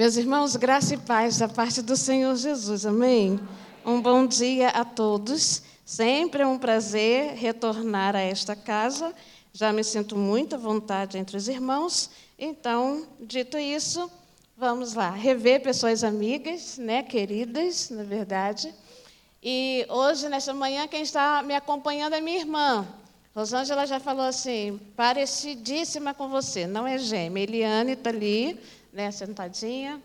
Meus irmãos, graça e paz da parte do Senhor Jesus, amém? Um bom dia a todos. Sempre é um prazer retornar a esta casa. Já me sinto muito à vontade entre os irmãos. Então, dito isso, vamos lá, rever pessoas amigas, né, queridas, na verdade. E hoje, nesta manhã, quem está me acompanhando é minha irmã. Rosângela já falou assim, parecidíssima com você, não é gêmea. Eliane está ali, né, sentadinha,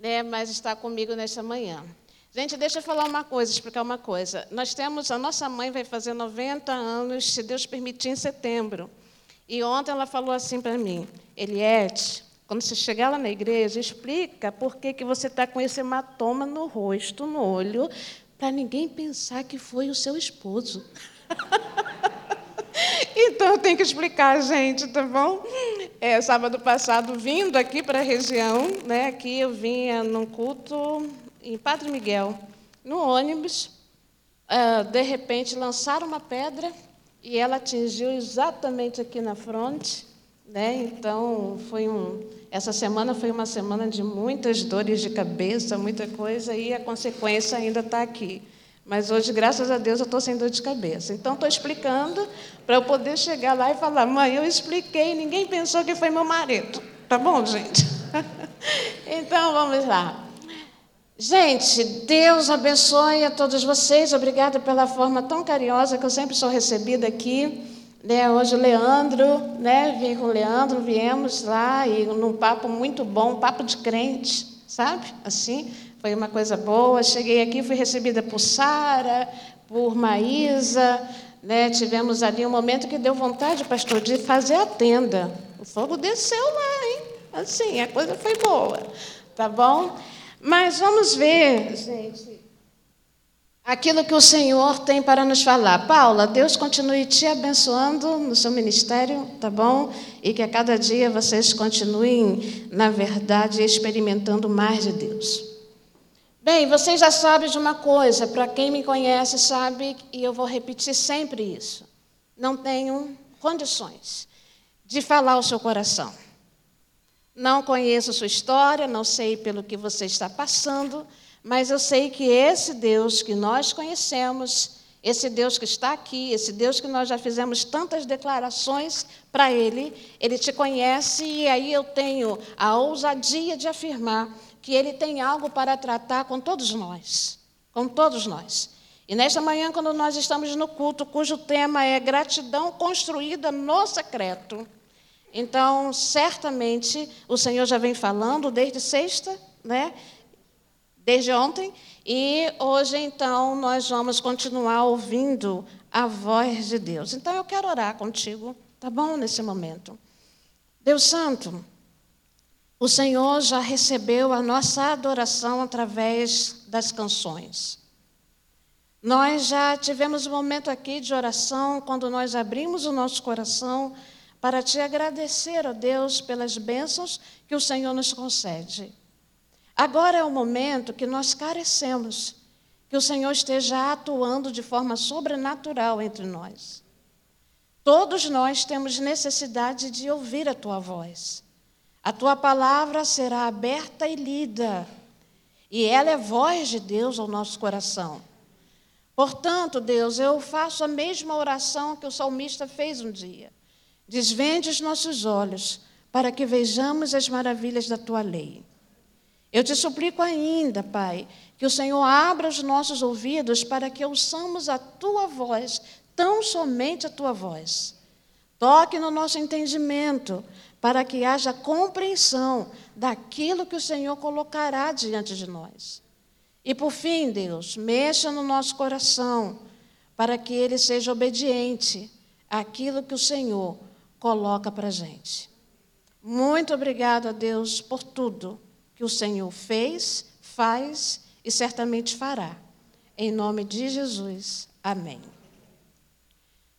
né, mas está comigo nesta manhã. Gente, deixa eu falar uma coisa, explicar uma coisa. Nós temos, a nossa mãe vai fazer 90 anos, se Deus permitir, em setembro. E ontem ela falou assim para mim, Eliette, quando você chegar lá na igreja, explica por que, que você está com esse hematoma no rosto, no olho, para ninguém pensar que foi o seu esposo. Então eu tenho que explicar, gente, tá bom? É, sábado passado, vindo aqui para a região, né, aqui eu vinha num culto em Padre Miguel, no ônibus, uh, de repente lançaram uma pedra e ela atingiu exatamente aqui na fronte, né? Então foi um, essa semana foi uma semana de muitas dores de cabeça, muita coisa e a consequência ainda está aqui. Mas hoje, graças a Deus, eu estou sem dor de cabeça. Então, estou explicando para eu poder chegar lá e falar: mãe, eu expliquei, ninguém pensou que foi meu marido. Tá bom, gente? então, vamos lá. Gente, Deus abençoe a todos vocês. Obrigada pela forma tão carinhosa que eu sempre sou recebida aqui. Né, hoje o Leandro, né, vim com o Leandro, viemos lá e num papo muito bom, papo de crente, sabe? Assim, foi uma coisa boa. Cheguei aqui, fui recebida por Sara, por Maísa. Né? Tivemos ali um momento que deu vontade, pastor, de fazer a tenda. O fogo desceu lá, hein? Assim, a coisa foi boa. Tá bom? Mas vamos ver, gente, aquilo que o Senhor tem para nos falar. Paula, Deus continue te abençoando no seu ministério, tá bom? E que a cada dia vocês continuem, na verdade, experimentando mais de Deus. Bem, vocês já sabem de uma coisa, para quem me conhece sabe, e eu vou repetir sempre isso: não tenho condições de falar o seu coração. Não conheço sua história, não sei pelo que você está passando, mas eu sei que esse Deus que nós conhecemos, esse Deus que está aqui, esse Deus que nós já fizemos tantas declarações para Ele, Ele te conhece e aí eu tenho a ousadia de afirmar que Ele tem algo para tratar com todos nós, com todos nós. E nesta manhã, quando nós estamos no culto, cujo tema é gratidão construída no secreto, então, certamente, o Senhor já vem falando desde sexta, né? Desde ontem, e hoje, então, nós vamos continuar ouvindo a voz de Deus. Então, eu quero orar contigo, tá bom, nesse momento. Deus Santo, o Senhor já recebeu a nossa adoração através das canções. Nós já tivemos um momento aqui de oração, quando nós abrimos o nosso coração para te agradecer, ó Deus, pelas bênçãos que o Senhor nos concede. Agora é o momento que nós carecemos, que o Senhor esteja atuando de forma sobrenatural entre nós. Todos nós temos necessidade de ouvir a tua voz. A tua palavra será aberta e lida, e ela é voz de Deus ao nosso coração. Portanto, Deus, eu faço a mesma oração que o salmista fez um dia. Desvende os nossos olhos para que vejamos as maravilhas da tua lei. Eu te suplico ainda, Pai, que o Senhor abra os nossos ouvidos para que ouçamos a tua voz, tão somente a tua voz. Toque no nosso entendimento para que haja compreensão daquilo que o Senhor colocará diante de nós. E por fim, Deus, mexa no nosso coração para que ele seja obediente àquilo que o Senhor coloca para a gente. Muito obrigada, Deus, por tudo que o Senhor fez, faz e certamente fará. Em nome de Jesus. Amém.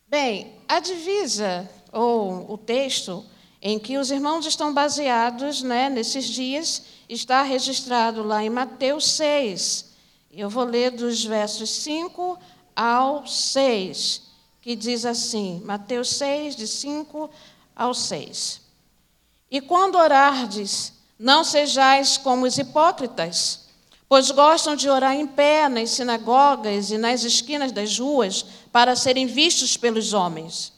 Bem, a divisa, ou o texto, em que os irmãos estão baseados né, nesses dias, está registrado lá em Mateus 6. Eu vou ler dos versos 5 ao 6, que diz assim: Mateus 6, de 5 ao 6. E quando orardes, Não sejais como os hipócritas, pois gostam de orar em pé nas sinagogas e nas esquinas das ruas para serem vistos pelos homens.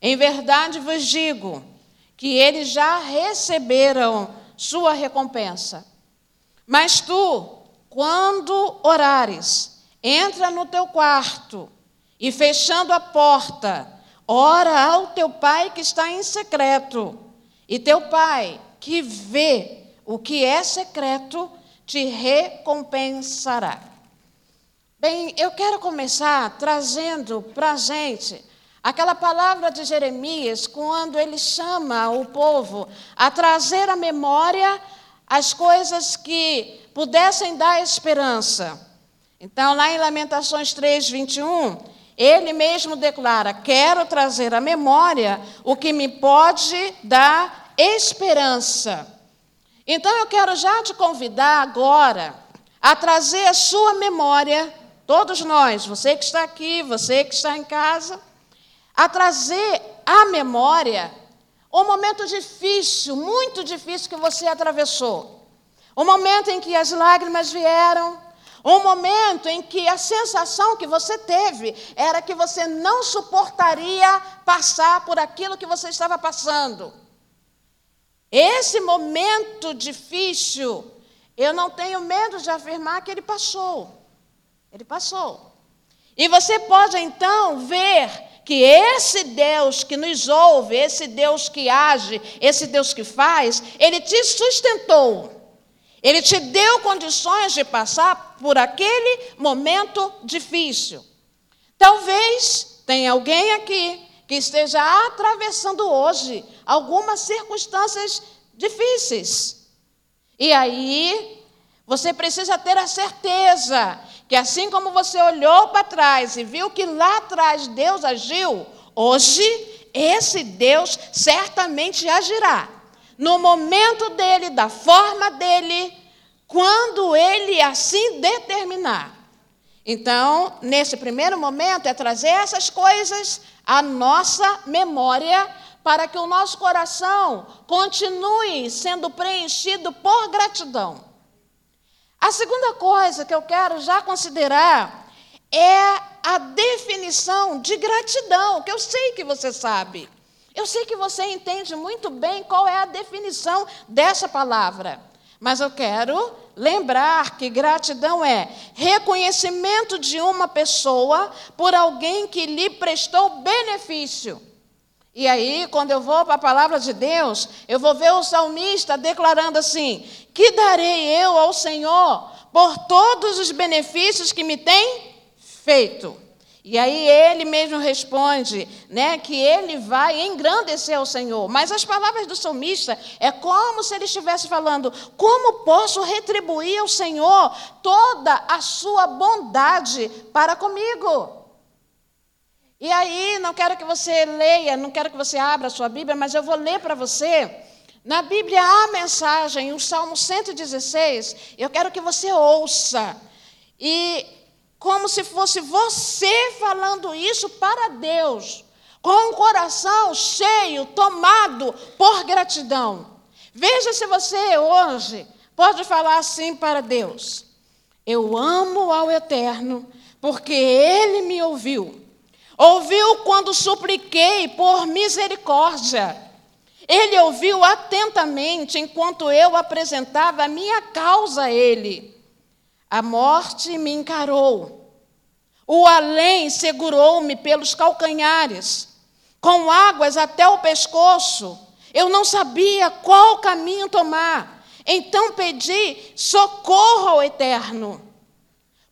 Em verdade vos digo que eles já receberam sua recompensa. Mas tu, quando orares, entra no teu quarto e fechando a porta, ora ao teu pai que está em secreto, e teu pai que vê o que é secreto te recompensará. Bem, eu quero começar trazendo para a gente aquela palavra de Jeremias, quando ele chama o povo a trazer à memória as coisas que pudessem dar esperança. Então, lá em Lamentações 3, 21, ele mesmo declara: Quero trazer à memória o que me pode dar esperança. Então, eu quero já te convidar agora a trazer à sua memória, todos nós, você que está aqui, você que está em casa, a trazer à memória um momento difícil, muito difícil que você atravessou. Um momento em que as lágrimas vieram, um momento em que a sensação que você teve era que você não suportaria passar por aquilo que você estava passando. Esse momento difícil, eu não tenho medo de afirmar que ele passou. Ele passou. E você pode então ver que esse Deus que nos ouve, esse Deus que age, esse Deus que faz, ele te sustentou. Ele te deu condições de passar por aquele momento difícil. Talvez tenha alguém aqui que esteja atravessando hoje algumas circunstâncias difíceis. E aí, você precisa ter a certeza que assim como você olhou para trás e viu que lá atrás Deus agiu, hoje esse Deus certamente agirá. No momento dele, da forma dele, quando ele assim determinar. Então, nesse primeiro momento, é trazer essas coisas à nossa memória, para que o nosso coração continue sendo preenchido por gratidão. A segunda coisa que eu quero já considerar é a definição de gratidão, que eu sei que você sabe. Eu sei que você entende muito bem qual é a definição dessa palavra. Mas eu quero lembrar que gratidão é reconhecimento de uma pessoa por alguém que lhe prestou benefício. E aí, quando eu vou para a palavra de Deus, eu vou ver o salmista declarando assim: Que darei eu ao Senhor por todos os benefícios que me tem feito? E aí ele mesmo responde, né, que ele vai engrandecer ao Senhor. Mas as palavras do salmista é como se ele estivesse falando: como posso retribuir ao Senhor toda a sua bondade para comigo? E aí, não quero que você leia, não quero que você abra a sua Bíblia, mas eu vou ler para você. Na Bíblia há mensagem, o Salmo 116, eu quero que você ouça. E como se fosse você falando isso para Deus, com o coração cheio, tomado por gratidão. Veja se você hoje pode falar assim para Deus: Eu amo ao Eterno, porque Ele me ouviu. Ouviu quando supliquei por misericórdia. Ele ouviu atentamente enquanto eu apresentava a minha causa a ele. A morte me encarou. O além segurou-me pelos calcanhares, com águas até o pescoço. Eu não sabia qual caminho tomar. Então pedi socorro ao Eterno.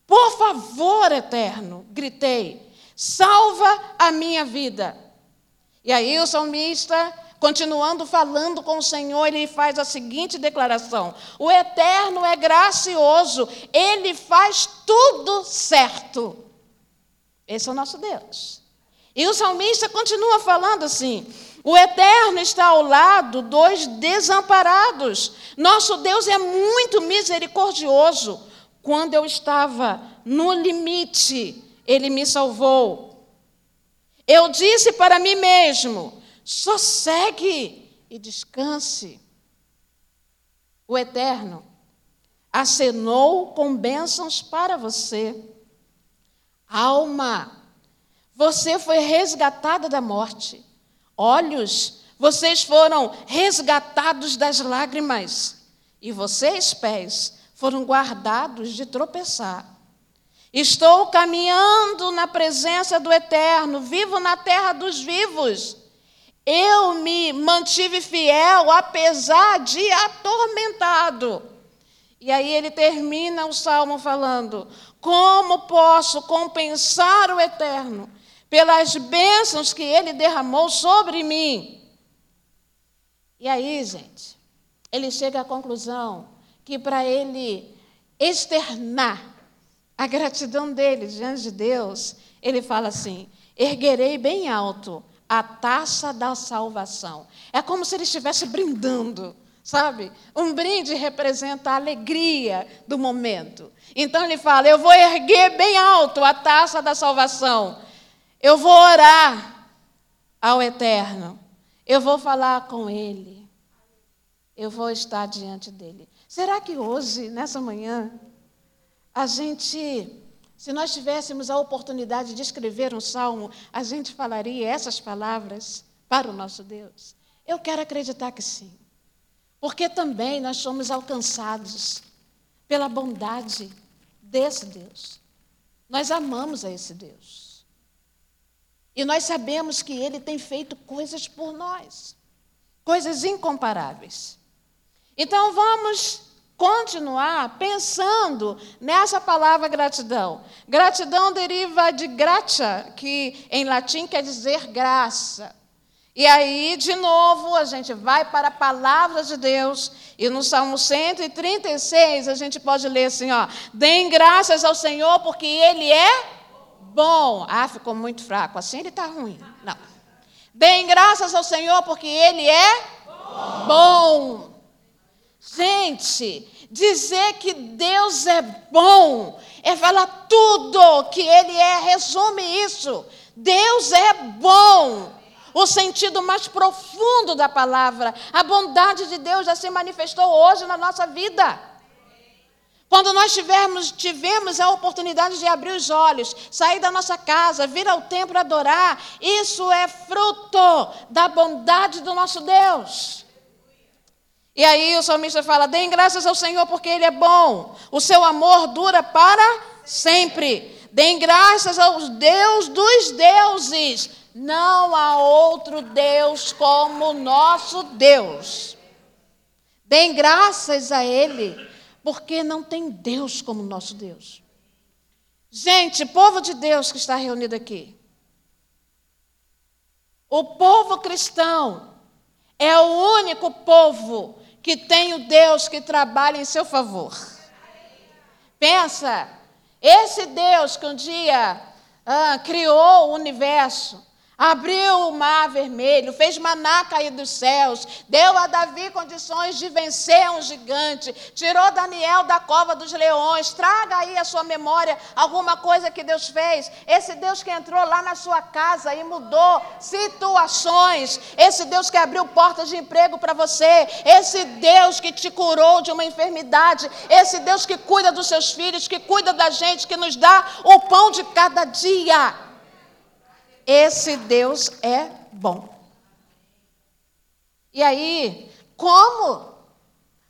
Por favor, Eterno, gritei salva a minha vida. E aí o salmista, continuando falando com o Senhor, ele faz a seguinte declaração: O eterno é gracioso, ele faz tudo certo. Esse é o nosso Deus. E o salmista continua falando assim: o Eterno está ao lado dos desamparados. Nosso Deus é muito misericordioso. Quando eu estava no limite, ele me salvou. Eu disse para mim mesmo: sossegue e descanse. o Eterno acenou com bênçãos para você. Alma, você foi resgatada da morte. Olhos, vocês foram resgatados das lágrimas. E vocês, pés, foram guardados de tropeçar. Estou caminhando na presença do Eterno, vivo na terra dos vivos. Eu me mantive fiel, apesar de atormentado. E aí ele termina o salmo falando: Como posso compensar o Eterno pelas bênçãos que ele derramou sobre mim? E aí, gente, ele chega à conclusão que para ele externar a gratidão dele diante de Deus, ele fala assim: erguerei bem alto a taça da salvação. É como se ele estivesse brindando, sabe? Um brinde representa a alegria do momento. Então ele fala: Eu vou erguer bem alto a taça da salvação. Eu vou orar ao Eterno. Eu vou falar com Ele. Eu vou estar diante dele. Será que hoje, nessa manhã, a gente se nós tivéssemos a oportunidade de escrever um salmo, a gente falaria essas palavras para o nosso Deus? Eu quero acreditar que sim. Porque também nós somos alcançados pela bondade desse Deus. Nós amamos a esse Deus. E nós sabemos que Ele tem feito coisas por nós, coisas incomparáveis. Então vamos continuar pensando nessa palavra gratidão. Gratidão deriva de gratia, que em latim quer dizer graça. E aí, de novo, a gente vai para a palavra de Deus, e no Salmo 136 a gente pode ler assim, ó: "Deem graças ao Senhor porque ele é bom". Ah, ficou muito fraco, assim ele está ruim. Não. Deem graças ao Senhor porque ele é bom. bom. Gente, dizer que Deus é bom é falar tudo que Ele é, resume isso. Deus é bom. O sentido mais profundo da palavra, a bondade de Deus já se manifestou hoje na nossa vida. Quando nós tivermos, tivemos a oportunidade de abrir os olhos, sair da nossa casa, vir ao templo adorar, isso é fruto da bondade do nosso Deus. E aí o salmista fala: deem graças ao Senhor porque Ele é bom, o seu amor dura para sempre. Deem graças ao Deus dos deuses. Não há outro Deus como o nosso Deus. Deem graças a Ele, porque não tem Deus como o nosso Deus. Gente, povo de Deus que está reunido aqui. O povo cristão é o único povo que tem o Deus que trabalha em seu favor. Pensa, esse Deus que um dia ah, criou o universo, Abriu o mar vermelho, fez maná cair dos céus, deu a Davi condições de vencer um gigante, tirou Daniel da cova dos leões. Traga aí a sua memória alguma coisa que Deus fez. Esse Deus que entrou lá na sua casa e mudou situações. Esse Deus que abriu portas de emprego para você. Esse Deus que te curou de uma enfermidade. Esse Deus que cuida dos seus filhos, que cuida da gente, que nos dá o pão de cada dia. Esse Deus é bom. E aí, como?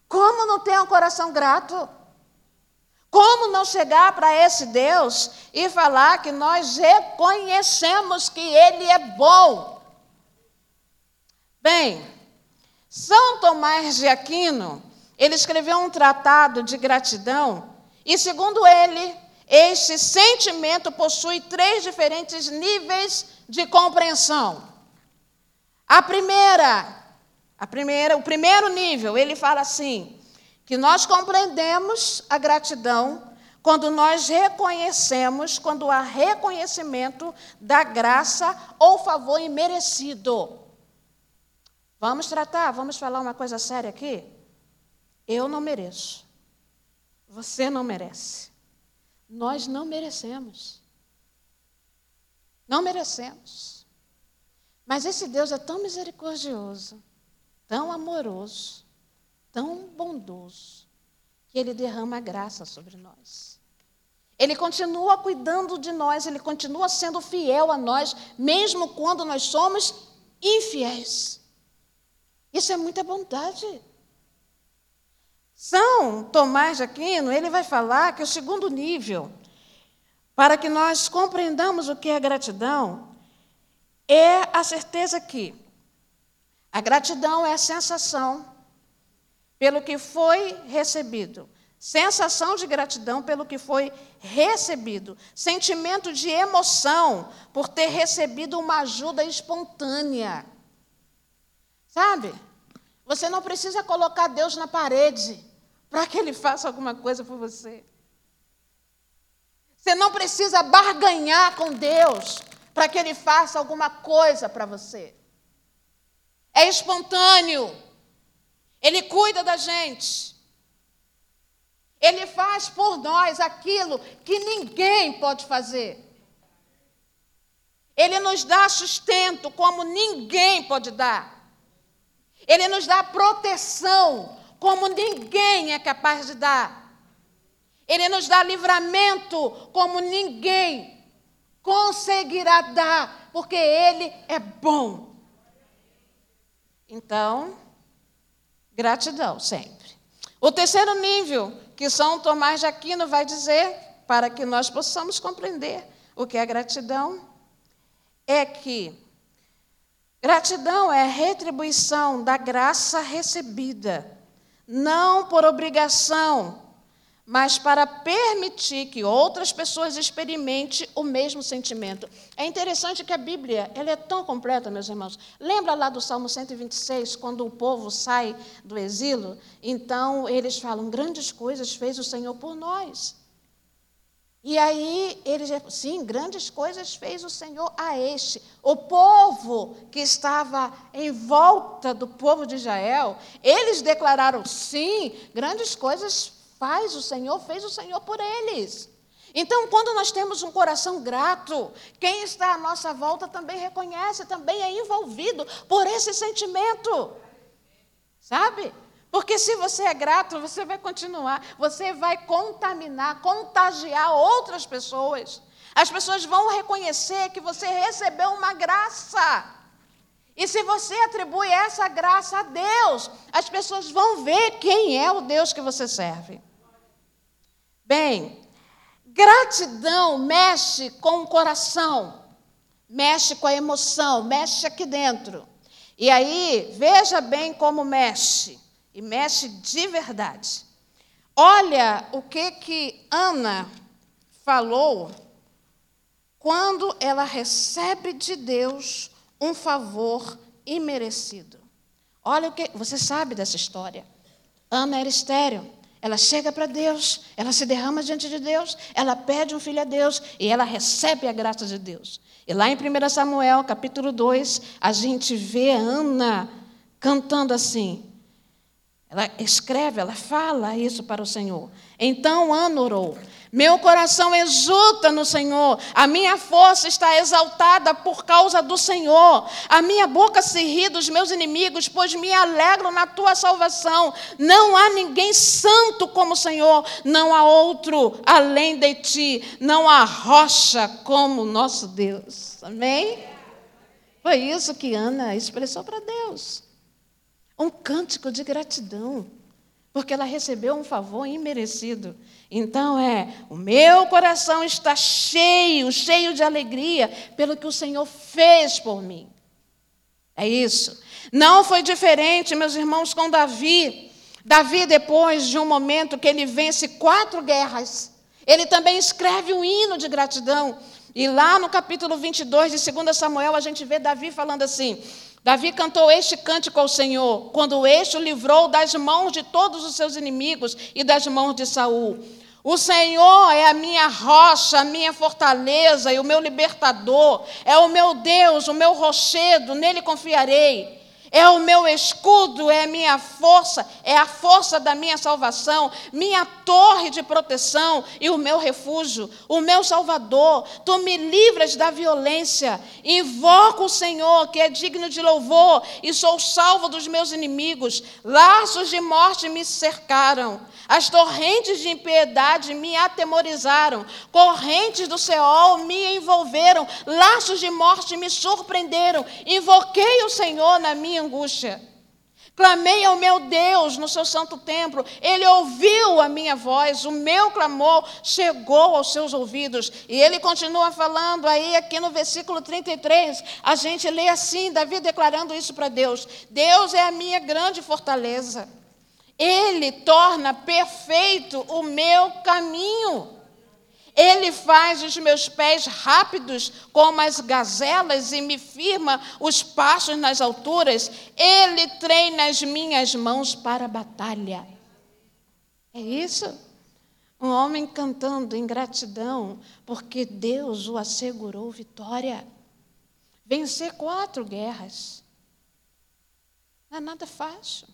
Como não ter um coração grato? Como não chegar para esse Deus e falar que nós reconhecemos que Ele é bom? Bem, São Tomás de Aquino, ele escreveu um tratado de gratidão e, segundo ele, este sentimento possui três diferentes níveis de compreensão. A primeira, a primeira, o primeiro nível, ele fala assim, que nós compreendemos a gratidão quando nós reconhecemos, quando há reconhecimento da graça ou favor imerecido. Vamos tratar, vamos falar uma coisa séria aqui? Eu não mereço. Você não merece. Nós não merecemos. Não merecemos. Mas esse Deus é tão misericordioso, tão amoroso, tão bondoso que ele derrama graça sobre nós. Ele continua cuidando de nós, ele continua sendo fiel a nós, mesmo quando nós somos infiéis. Isso é muita bondade. São Tomás de Aquino, ele vai falar que o segundo nível, para que nós compreendamos o que é gratidão, é a certeza que a gratidão é a sensação pelo que foi recebido. Sensação de gratidão pelo que foi recebido. Sentimento de emoção por ter recebido uma ajuda espontânea. Sabe? Você não precisa colocar Deus na parede para que Ele faça alguma coisa por você. Você não precisa barganhar com Deus para que Ele faça alguma coisa para você. É espontâneo. Ele cuida da gente. Ele faz por nós aquilo que ninguém pode fazer. Ele nos dá sustento como ninguém pode dar. Ele nos dá proteção como ninguém é capaz de dar. Ele nos dá livramento como ninguém conseguirá dar, porque Ele é bom. Então, gratidão sempre. O terceiro nível que São Tomás de Aquino vai dizer, para que nós possamos compreender o que é gratidão, é que gratidão é retribuição da graça recebida, não por obrigação, mas para permitir que outras pessoas experimentem o mesmo sentimento. É interessante que a Bíblia ela é tão completa, meus irmãos. Lembra lá do Salmo 126, quando o povo sai do exílio? Então, eles falam, grandes coisas fez o Senhor por nós. E aí, eles, sim, grandes coisas fez o Senhor a este. O povo que estava em volta do povo de Israel, eles declararam, sim, grandes coisas faz o Senhor, fez o Senhor por eles. Então, quando nós temos um coração grato, quem está à nossa volta também reconhece, também é envolvido por esse sentimento. Sabe? Porque se você é grato, você vai continuar, você vai contaminar, contagiar outras pessoas. As pessoas vão reconhecer que você recebeu uma graça. E se você atribui essa graça a Deus, as pessoas vão ver quem é o Deus que você serve. Bem, gratidão mexe com o coração, mexe com a emoção, mexe aqui dentro. E aí, veja bem como mexe, e mexe de verdade. Olha o que que Ana falou quando ela recebe de Deus um favor imerecido. Olha o que você sabe dessa história. Ana era estéril. Ela chega para Deus, ela se derrama diante de Deus, ela pede um filho a Deus e ela recebe a graça de Deus. E lá em 1 Samuel, capítulo 2, a gente vê Ana cantando assim. Ela escreve, ela fala isso para o Senhor. Então Ana orou: meu coração exulta no Senhor, a minha força está exaltada por causa do Senhor. A minha boca se ri dos meus inimigos, pois me alegro na tua salvação. Não há ninguém santo como o Senhor, não há outro além de ti, não há rocha como nosso Deus. Amém? Foi isso que Ana expressou para Deus. Um cântico de gratidão porque ela recebeu um favor imerecido. Então é, o meu coração está cheio, cheio de alegria pelo que o Senhor fez por mim. É isso. Não foi diferente, meus irmãos, com Davi. Davi, depois de um momento que ele vence quatro guerras, ele também escreve um hino de gratidão. E lá no capítulo 22 de 2 Samuel, a gente vê Davi falando assim: Davi cantou este cântico ao Senhor, quando este o livrou das mãos de todos os seus inimigos e das mãos de Saul. O Senhor é a minha rocha, a minha fortaleza e o meu libertador, é o meu Deus, o meu rochedo, nele confiarei. É o meu escudo, é a minha força, é a força da minha salvação, minha torre de proteção e o meu refúgio, o meu salvador. Tu me livras da violência. Invoco o Senhor, que é digno de louvor, e sou salvo dos meus inimigos. Laços de morte me cercaram. As torrentes de impiedade me atemorizaram, correntes do Seol me envolveram, laços de morte me surpreenderam. Invoquei o Senhor na minha angústia. Clamei ao meu Deus no seu santo templo, ele ouviu a minha voz, o meu clamor chegou aos seus ouvidos. E ele continua falando aí, aqui no versículo 33, a gente lê assim: Davi declarando isso para Deus: Deus é a minha grande fortaleza. Ele torna perfeito o meu caminho. Ele faz os meus pés rápidos como as gazelas e me firma os passos nas alturas. Ele treina as minhas mãos para a batalha. É isso? Um homem cantando em gratidão, porque Deus o assegurou vitória. Vencer quatro guerras. Não é nada fácil.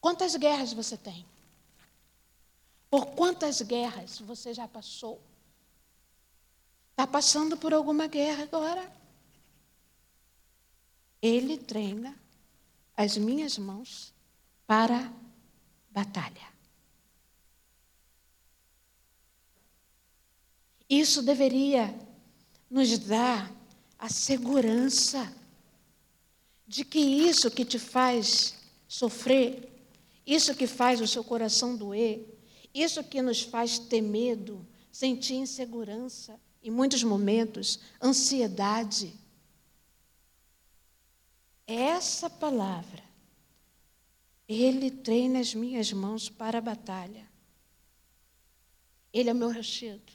Quantas guerras você tem? Por quantas guerras você já passou? Está passando por alguma guerra agora? Ele treina as minhas mãos para batalha. Isso deveria nos dar a segurança de que isso que te faz sofrer isso que faz o seu coração doer, isso que nos faz ter medo, sentir insegurança, em muitos momentos, ansiedade. Essa palavra, Ele treina as minhas mãos para a batalha. Ele é meu rochedo,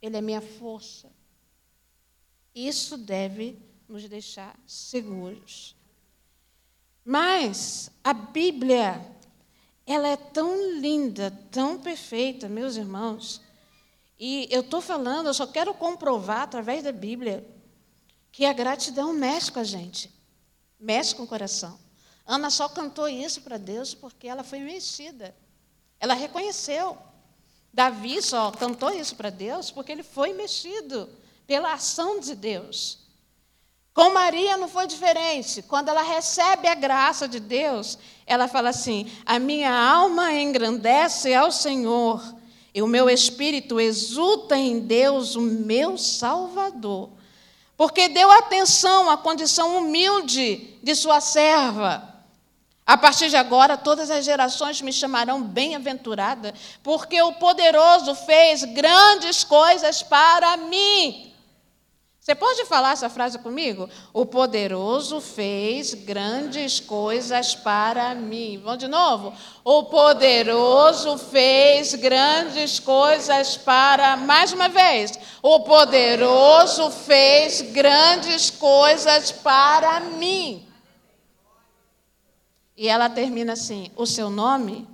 Ele é minha força. Isso deve nos deixar seguros. Mas a Bíblia ela é tão linda, tão perfeita, meus irmãos. E eu estou falando, eu só quero comprovar através da Bíblia que a gratidão mexe com a gente, mexe com o coração. Ana só cantou isso para Deus porque ela foi mexida. Ela reconheceu. Davi só cantou isso para Deus porque ele foi mexido pela ação de Deus. Com Maria não foi diferente. Quando ela recebe a graça de Deus, ela fala assim: A minha alma engrandece ao Senhor, e o meu espírito exulta em Deus, o meu Salvador. Porque deu atenção à condição humilde de sua serva. A partir de agora, todas as gerações me chamarão bem-aventurada, porque o poderoso fez grandes coisas para mim. Você pode falar essa frase comigo? O poderoso fez grandes coisas para mim. Vamos de novo? O poderoso fez grandes coisas para. Mais uma vez. O poderoso fez grandes coisas para mim. E ela termina assim: O seu nome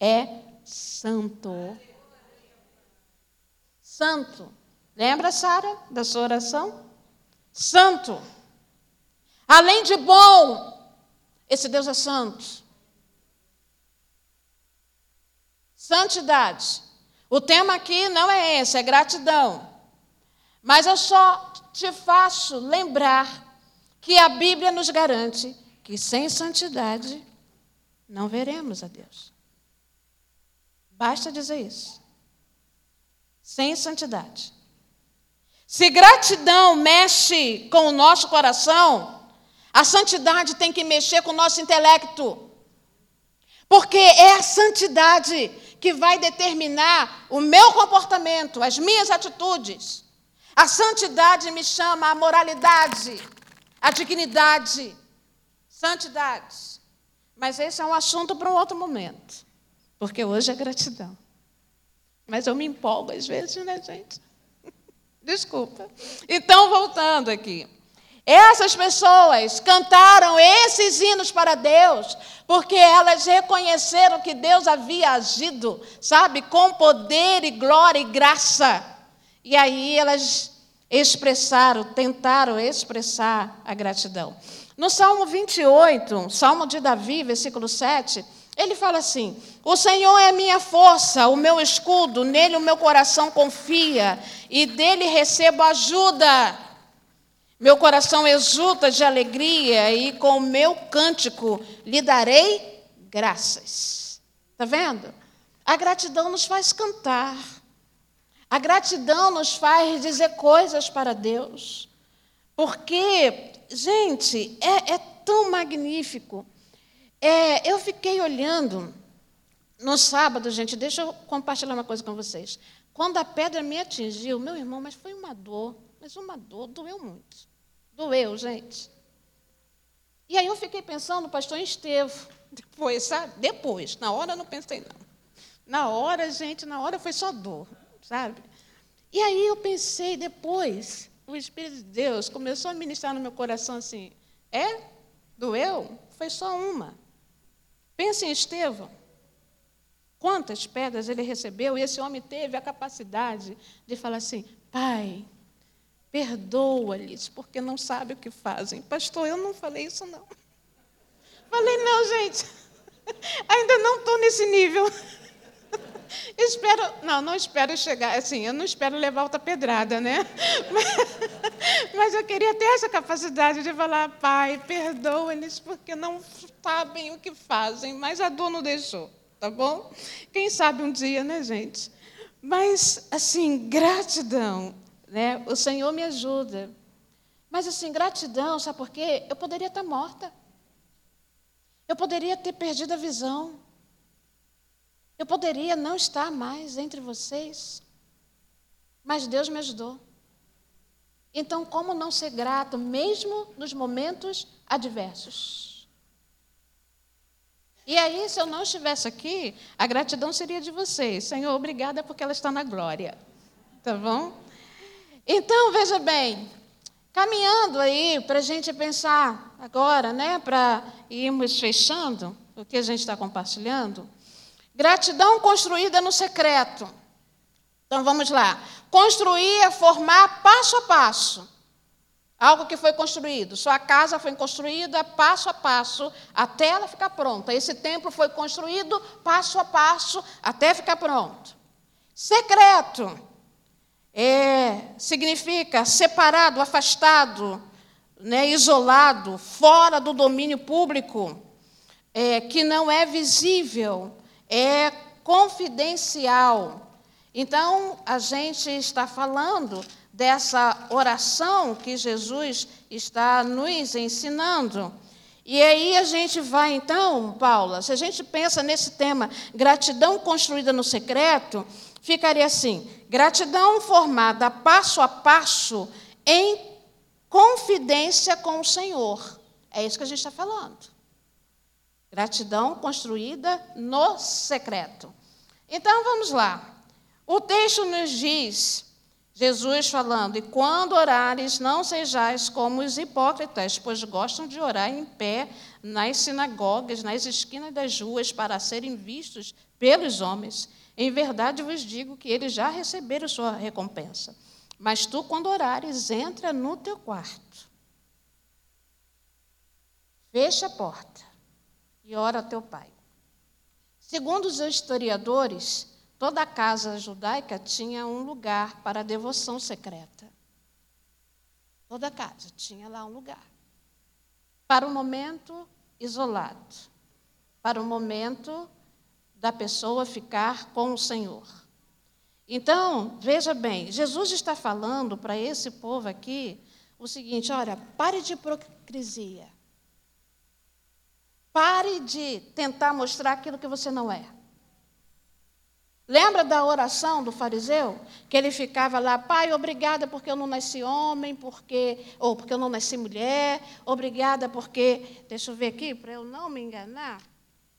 é Santo. Santo. Lembra, Sara, da sua oração? Santo. Além de bom, esse Deus é santo. Santidade. O tema aqui não é esse, é gratidão. Mas eu só te faço lembrar que a Bíblia nos garante que sem santidade não veremos a Deus. Basta dizer isso. Sem santidade. Se gratidão mexe com o nosso coração, a santidade tem que mexer com o nosso intelecto. Porque é a santidade que vai determinar o meu comportamento, as minhas atitudes. A santidade me chama a moralidade, a dignidade, santidade. Mas esse é um assunto para um outro momento, porque hoje é gratidão. Mas eu me empolgo às vezes, né, gente? Desculpa. Então, voltando aqui. Essas pessoas cantaram esses hinos para Deus, porque elas reconheceram que Deus havia agido, sabe, com poder e glória e graça. E aí elas expressaram, tentaram expressar a gratidão. No Salmo 28, Salmo de Davi, versículo 7, ele fala assim: O Senhor é minha força, o meu escudo, nele o meu coração confia e dele recebo ajuda. Meu coração exulta de alegria e com o meu cântico lhe darei graças. Está vendo? A gratidão nos faz cantar. A gratidão nos faz dizer coisas para Deus. Porque, gente, é, é tão magnífico. É, eu fiquei olhando no sábado, gente, deixa eu compartilhar uma coisa com vocês. Quando a pedra me atingiu, meu irmão, mas foi uma dor, mas uma dor, doeu muito. Doeu, gente. E aí eu fiquei pensando, pastor Estevo, depois, sabe? Depois, na hora eu não pensei, não. Na hora, gente, na hora foi só dor, sabe? E aí eu pensei, depois, o Espírito de Deus começou a ministrar no meu coração assim: é? Doeu? Foi só uma. Pense em Estevão. Quantas pedras ele recebeu e esse homem teve a capacidade de falar assim: Pai, perdoa-lhes, porque não sabe o que fazem. Pastor, eu não falei isso, não. Falei, não, gente, ainda não estou nesse nível. Espero, não, não espero chegar, assim, eu não espero levar outra pedrada, né? Mas, mas eu queria ter essa capacidade de falar, pai, perdoa-lhes porque não sabem o que fazem, mas a dor não deixou, tá bom? Quem sabe um dia, né, gente? Mas, assim, gratidão, né? O Senhor me ajuda. Mas, assim, gratidão, sabe por quê? Eu poderia estar morta. Eu poderia ter perdido a visão. Eu poderia não estar mais entre vocês, mas Deus me ajudou. Então, como não ser grato, mesmo nos momentos adversos? E aí, se eu não estivesse aqui, a gratidão seria de vocês. Senhor, obrigada porque ela está na glória. Tá bom? Então, veja bem, caminhando aí para a gente pensar agora, né, para irmos fechando o que a gente está compartilhando. Gratidão construída no secreto. Então vamos lá. Construir é formar passo a passo. Algo que foi construído. Sua casa foi construída passo a passo até ela ficar pronta. Esse templo foi construído passo a passo até ficar pronto. Secreto é, significa separado, afastado, né, isolado, fora do domínio público, é, que não é visível, é confidencial. Então, a gente está falando dessa oração que Jesus está nos ensinando. E aí a gente vai, então, Paula, se a gente pensa nesse tema, gratidão construída no secreto, ficaria assim: gratidão formada passo a passo em confidência com o Senhor. É isso que a gente está falando. Gratidão construída no secreto. Então vamos lá. O texto nos diz, Jesus falando, e quando orares, não sejais como os hipócritas, pois gostam de orar em pé nas sinagogas, nas esquinas das ruas, para serem vistos pelos homens. Em verdade vos digo que eles já receberam sua recompensa. Mas tu, quando orares, entra no teu quarto. Fecha a porta e ora a teu pai. Segundo os historiadores, toda casa judaica tinha um lugar para a devoção secreta. Toda casa tinha lá um lugar. Para o momento isolado. Para o momento da pessoa ficar com o Senhor. Então, veja bem, Jesus está falando para esse povo aqui o seguinte: olha, pare de hipocrisia. Pare de tentar mostrar aquilo que você não é. Lembra da oração do fariseu? Que ele ficava lá, pai, obrigada porque eu não nasci homem, porque, ou porque eu não nasci mulher, obrigada porque, deixa eu ver aqui, para eu não me enganar.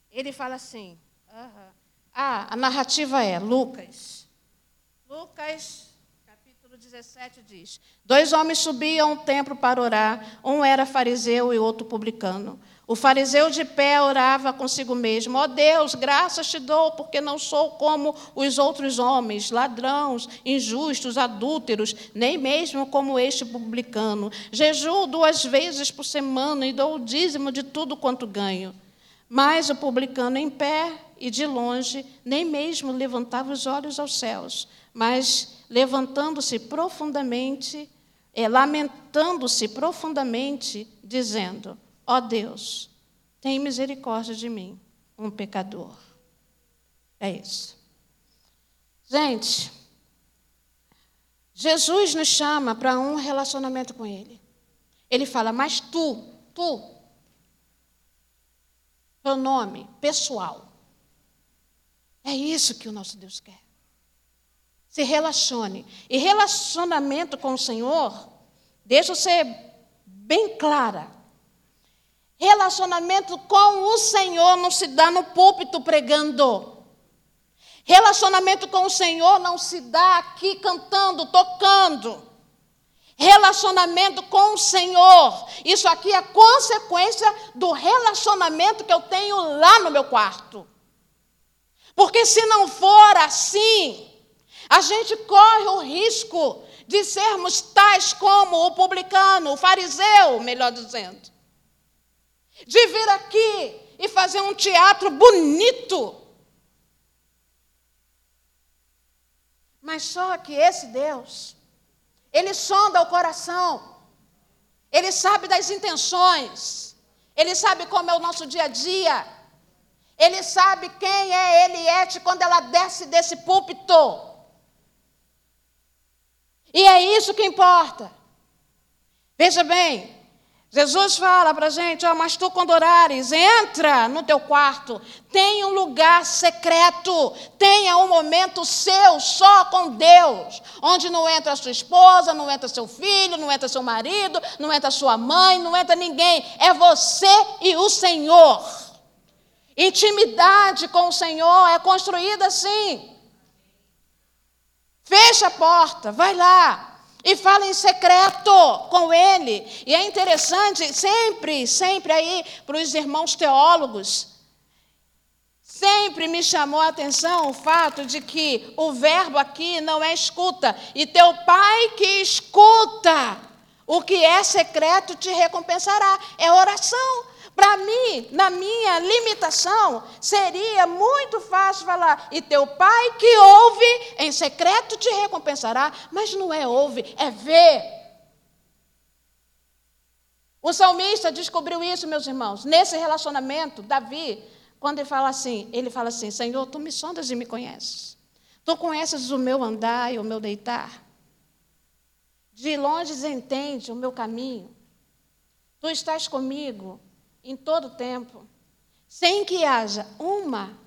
Ele fala assim, uh -huh. ah, a narrativa é Lucas. Lucas, capítulo 17 diz: Dois homens subiam ao templo para orar, um era fariseu e outro publicano. O fariseu de pé orava consigo mesmo: Ó oh Deus, graças te dou, porque não sou como os outros homens, ladrões, injustos, adúlteros, nem mesmo como este publicano. Jejuo duas vezes por semana e dou o dízimo de tudo quanto ganho. Mas o publicano em pé e de longe, nem mesmo levantava os olhos aos céus, mas levantando-se profundamente, é, lamentando-se profundamente, dizendo: Ó oh Deus, tem misericórdia de mim, um pecador. É isso. Gente, Jesus nos chama para um relacionamento com Ele. Ele fala, mas tu, tu, nome pessoal. É isso que o nosso Deus quer. Se relacione. E relacionamento com o Senhor, deixa eu ser bem clara. Relacionamento com o Senhor não se dá no púlpito pregando. Relacionamento com o Senhor não se dá aqui cantando, tocando. Relacionamento com o Senhor. Isso aqui é consequência do relacionamento que eu tenho lá no meu quarto. Porque se não for assim, a gente corre o risco de sermos tais como o publicano, o fariseu, melhor dizendo de vir aqui e fazer um teatro bonito. Mas só que esse Deus, ele sonda o coração, ele sabe das intenções, ele sabe como é o nosso dia a dia, ele sabe quem é Eliette quando ela desce desse púlpito. E é isso que importa. Veja bem, Jesus fala para a gente, ó, mas tu quando orares, entra no teu quarto, tenha um lugar secreto, tenha um momento seu só com Deus, onde não entra a sua esposa, não entra seu filho, não entra seu marido, não entra sua mãe, não entra ninguém, é você e o Senhor. Intimidade com o Senhor é construída assim. Fecha a porta, vai lá, e fala em secreto com ele. E é interessante, sempre, sempre aí, para os irmãos teólogos, sempre me chamou a atenção o fato de que o verbo aqui não é escuta. E teu pai que escuta o que é secreto te recompensará. É oração. Para mim, na minha limitação, seria muito fácil falar: e teu pai que ouve em secreto te recompensará. Mas não é ouve, é ver. O salmista descobriu isso, meus irmãos, nesse relacionamento, Davi, quando ele fala assim, ele fala assim: Senhor, tu me sondas e me conheces. Tu conheces o meu andar e o meu deitar. De longe entende o meu caminho. Tu estás comigo em todo tempo, sem que haja uma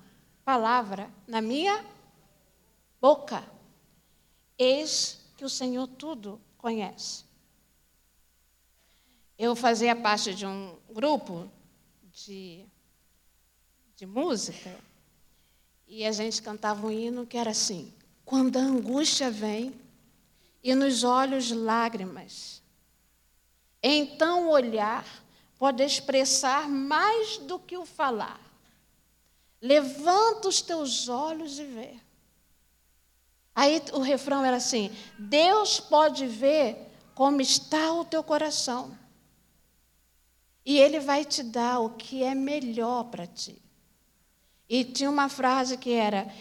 palavra na minha boca. Eis que o Senhor tudo conhece. Eu fazia parte de um grupo de, de música e a gente cantava um hino que era assim: quando a angústia vem e nos olhos lágrimas, então olhar pode expressar mais do que o falar. Levanta os teus olhos e vê. Aí o refrão era assim: Deus pode ver como está o teu coração. E Ele vai te dar o que é melhor para ti. E tinha uma frase que era: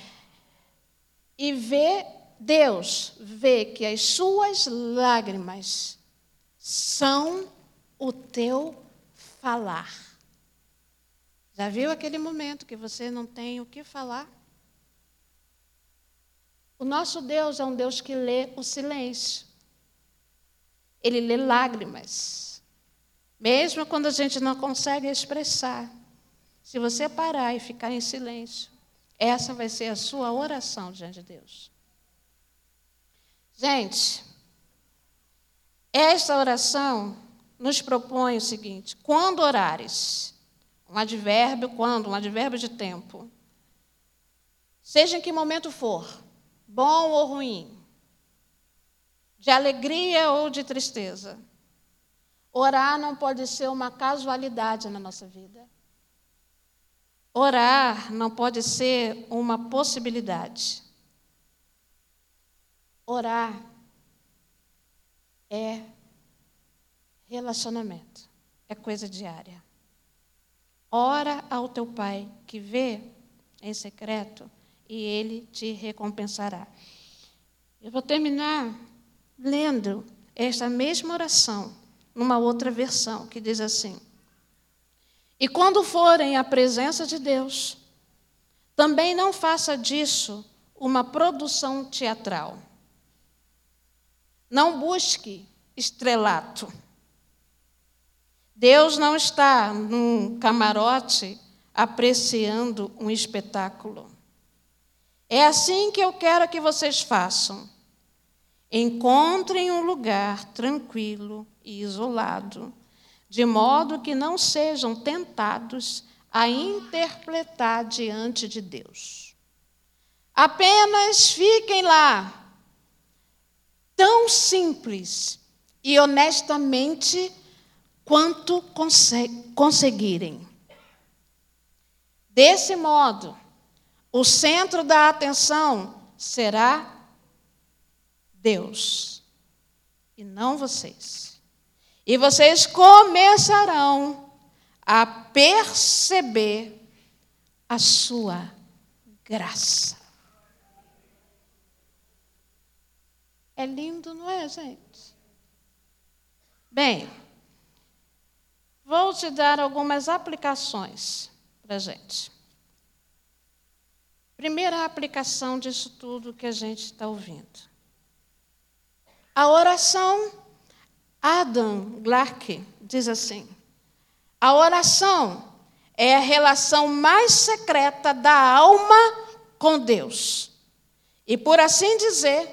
E vê, Deus vê que as suas lágrimas são o teu falar. Já viu aquele momento que você não tem o que falar? O nosso Deus é um Deus que lê o silêncio. Ele lê lágrimas. Mesmo quando a gente não consegue expressar. Se você parar e ficar em silêncio, essa vai ser a sua oração diante de Deus. Gente, esta oração nos propõe o seguinte: quando orares, um advérbio, quando, um advérbio de tempo, seja em que momento for, bom ou ruim, de alegria ou de tristeza. Orar não pode ser uma casualidade na nossa vida. Orar não pode ser uma possibilidade. Orar é relacionamento, é coisa diária. Ora ao teu pai que vê em secreto e ele te recompensará. Eu vou terminar lendo esta mesma oração numa outra versão que diz assim: E quando forem à presença de Deus, também não faça disso uma produção teatral. Não busque estrelato. Deus não está num camarote apreciando um espetáculo. É assim que eu quero que vocês façam. Encontrem um lugar tranquilo e isolado, de modo que não sejam tentados a interpretar diante de Deus. Apenas fiquem lá, tão simples e honestamente quanto conseguirem. Desse modo, o centro da atenção será Deus e não vocês. E vocês começarão a perceber a sua graça. É lindo, não é, gente? Bem, vou te dar algumas aplicações para a gente. Primeira aplicação disso tudo que a gente está ouvindo. A oração, Adam Clarke diz assim: a oração é a relação mais secreta da alma com Deus. E por assim dizer,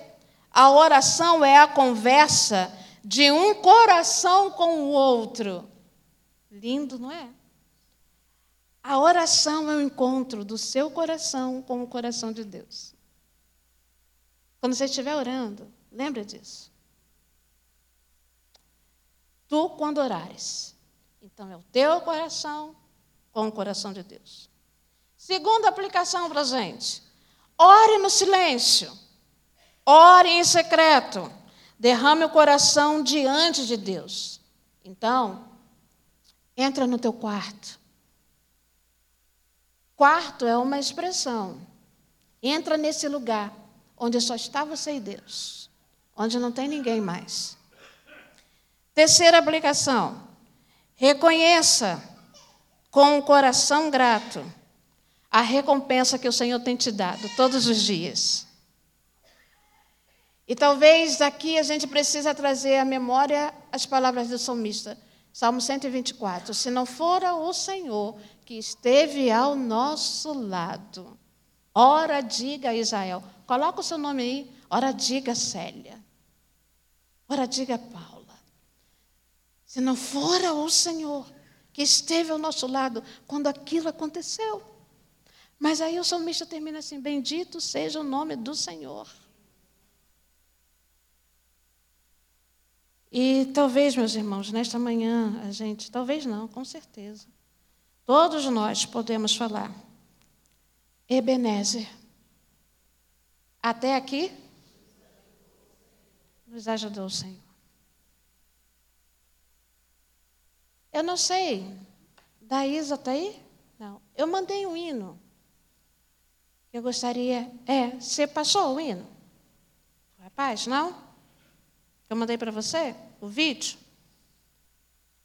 a oração é a conversa de um coração com o outro. Lindo, não é? A oração é o encontro do seu coração com o coração de Deus. Quando você estiver orando, lembra disso. Tu, quando orares. Então, é o teu coração com o coração de Deus. Segunda aplicação para a gente. Ore no silêncio. Ore em secreto. Derrame o coração diante de Deus. Então, entra no teu quarto. Quarto é uma expressão. Entra nesse lugar onde só está você e Deus. Onde não tem ninguém mais. Terceira aplicação: reconheça com um coração grato a recompensa que o Senhor tem te dado todos os dias. E talvez aqui a gente precisa trazer à memória as palavras do salmista, Salmo 124. Se não fora o Senhor que esteve ao nosso lado, ora diga Israel, coloca o seu nome aí, ora diga Célia, ora diga Paulo. Se não fora o Senhor que esteve ao nosso lado quando aquilo aconteceu. Mas aí o salmista termina assim: Bendito seja o nome do Senhor. E talvez, meus irmãos, nesta manhã, a gente, talvez não, com certeza, todos nós podemos falar, Ebenezer, até aqui nos ajudou o Senhor. Eu não sei. Da Isa está aí? Não. Eu mandei um hino. Eu gostaria. É, você passou o hino? Rapaz, não? Eu mandei para você o vídeo?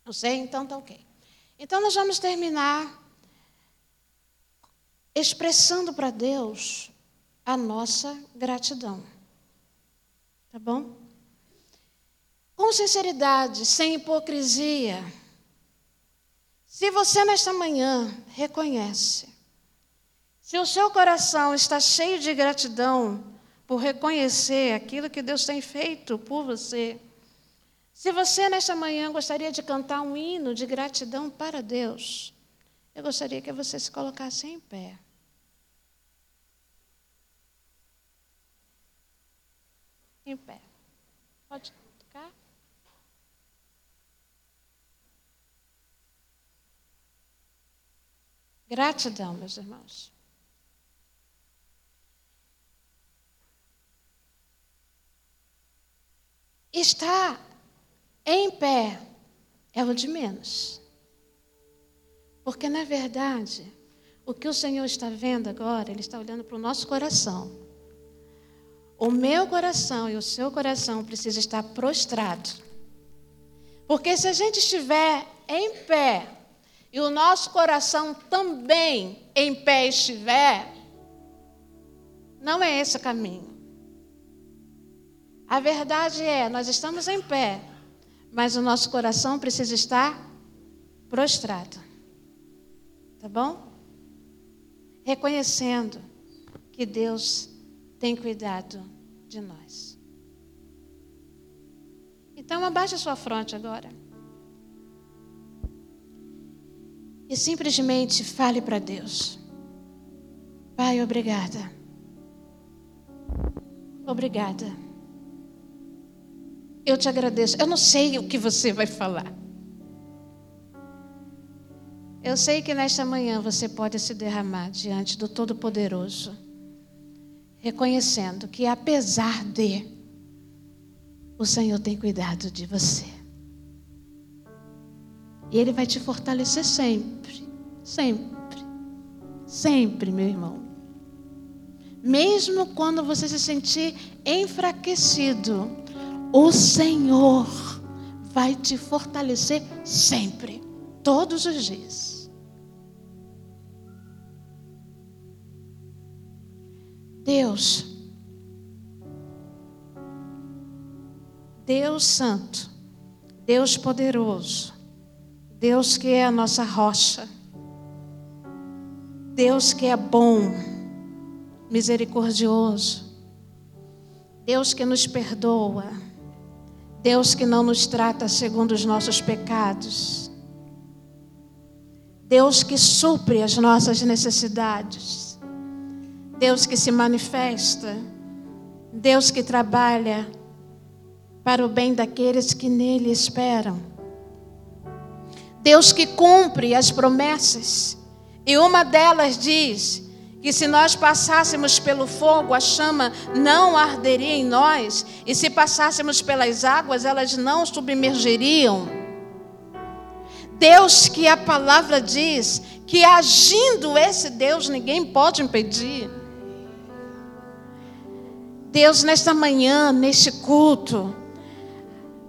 Não sei, então tá ok. Então nós vamos terminar expressando para Deus a nossa gratidão. Tá bom? Com sinceridade, sem hipocrisia. Se você nesta manhã reconhece, se o seu coração está cheio de gratidão por reconhecer aquilo que Deus tem feito por você, se você nesta manhã gostaria de cantar um hino de gratidão para Deus, eu gostaria que você se colocasse em pé. Em pé. Pode tocar? Gratidão, meus irmãos. Está em pé é o de menos. Porque, na verdade, o que o Senhor está vendo agora, Ele está olhando para o nosso coração. O meu coração e o seu coração precisam estar prostrado. Porque se a gente estiver em pé e o nosso coração também em pé estiver, não é esse o caminho. A verdade é, nós estamos em pé, mas o nosso coração precisa estar prostrado. Tá bom? Reconhecendo que Deus tem cuidado de nós. Então, abaixe a sua fronte agora. E simplesmente fale para Deus: Pai, obrigada. Obrigada eu te agradeço. Eu não sei o que você vai falar. Eu sei que nesta manhã você pode se derramar diante do Todo-Poderoso, reconhecendo que apesar de, o Senhor tem cuidado de você. E Ele vai te fortalecer sempre, sempre, sempre, meu irmão. Mesmo quando você se sentir enfraquecido, o Senhor vai te fortalecer sempre, todos os dias. Deus, Deus Santo, Deus poderoso, Deus que é a nossa rocha, Deus que é bom, misericordioso, Deus que nos perdoa, Deus que não nos trata segundo os nossos pecados. Deus que supre as nossas necessidades. Deus que se manifesta. Deus que trabalha para o bem daqueles que nele esperam. Deus que cumpre as promessas. E uma delas diz: que se nós passássemos pelo fogo, a chama não arderia em nós, e se passássemos pelas águas, elas não submergeriam. Deus que a palavra diz que agindo esse Deus ninguém pode impedir. Deus, nesta manhã, neste culto,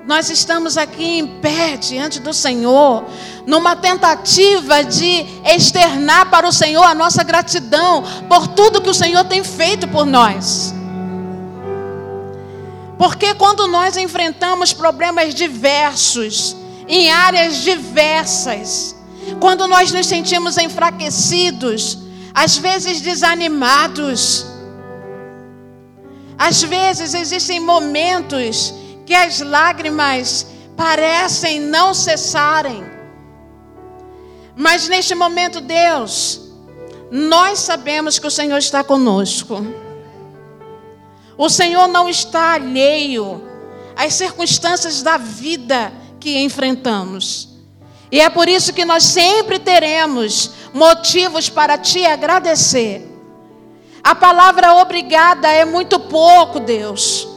nós estamos aqui em pé diante do Senhor, numa tentativa de externar para o Senhor a nossa gratidão por tudo que o Senhor tem feito por nós. Porque quando nós enfrentamos problemas diversos, em áreas diversas, quando nós nos sentimos enfraquecidos, às vezes desanimados, às vezes existem momentos que as lágrimas parecem não cessarem. Mas neste momento, Deus, nós sabemos que o Senhor está conosco. O Senhor não está alheio às circunstâncias da vida que enfrentamos. E é por isso que nós sempre teremos motivos para te agradecer. A palavra obrigada é muito pouco, Deus.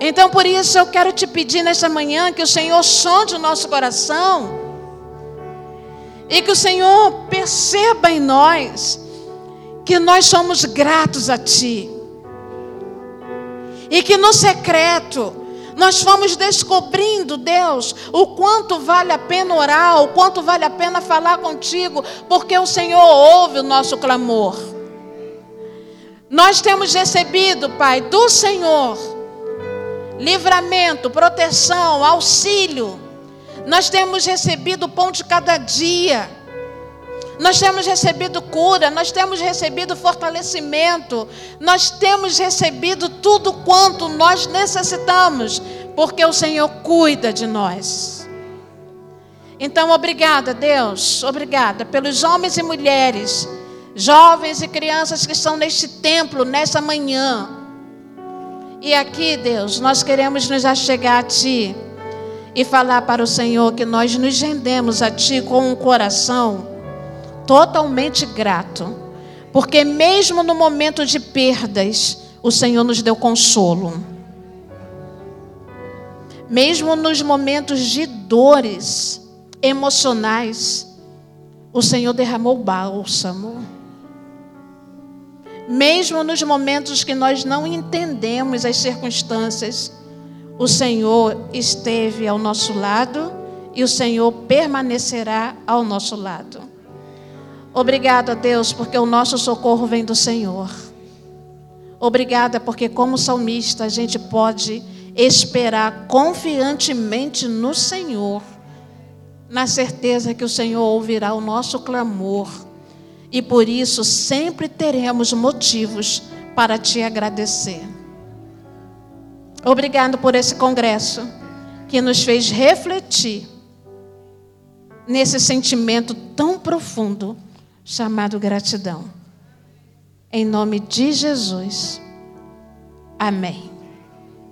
Então, por isso, eu quero te pedir nesta manhã que o Senhor sonde o nosso coração e que o Senhor perceba em nós que nós somos gratos a Ti e que no secreto nós fomos descobrindo, Deus, o quanto vale a pena orar, o quanto vale a pena falar contigo, porque o Senhor ouve o nosso clamor. Nós temos recebido, Pai, do Senhor livramento, proteção, auxílio. Nós temos recebido o pão de cada dia. Nós temos recebido cura, nós temos recebido fortalecimento, nós temos recebido tudo quanto nós necessitamos, porque o Senhor cuida de nós. Então, obrigada, Deus, obrigada pelos homens e mulheres, jovens e crianças que estão neste templo nessa manhã E aqui, Deus, nós queremos nos achegar a Ti e falar para o Senhor que nós nos rendemos a Ti com um coração totalmente grato, porque mesmo no momento de perdas, o Senhor nos deu consolo. Mesmo nos momentos de dores emocionais, o Senhor derramou bálsamo. Mesmo nos momentos que nós não entendemos as circunstâncias, o Senhor esteve ao nosso lado e o Senhor permanecerá ao nosso lado. Obrigado a Deus, porque o nosso socorro vem do Senhor. Obrigada, porque como salmista a gente pode esperar confiantemente no Senhor, na certeza que o Senhor ouvirá o nosso clamor e por isso sempre teremos motivos para te agradecer. Obrigado por esse congresso que nos fez refletir nesse sentimento tão profundo chamado gratidão. Em nome de Jesus. Amém.